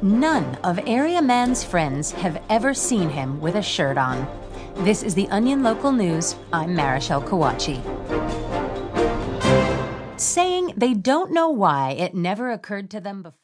None of Area Man's friends have ever seen him with a shirt on. This is the Onion Local News. I'm Marichelle Kawachi. Saying they don't know why it never occurred to them before.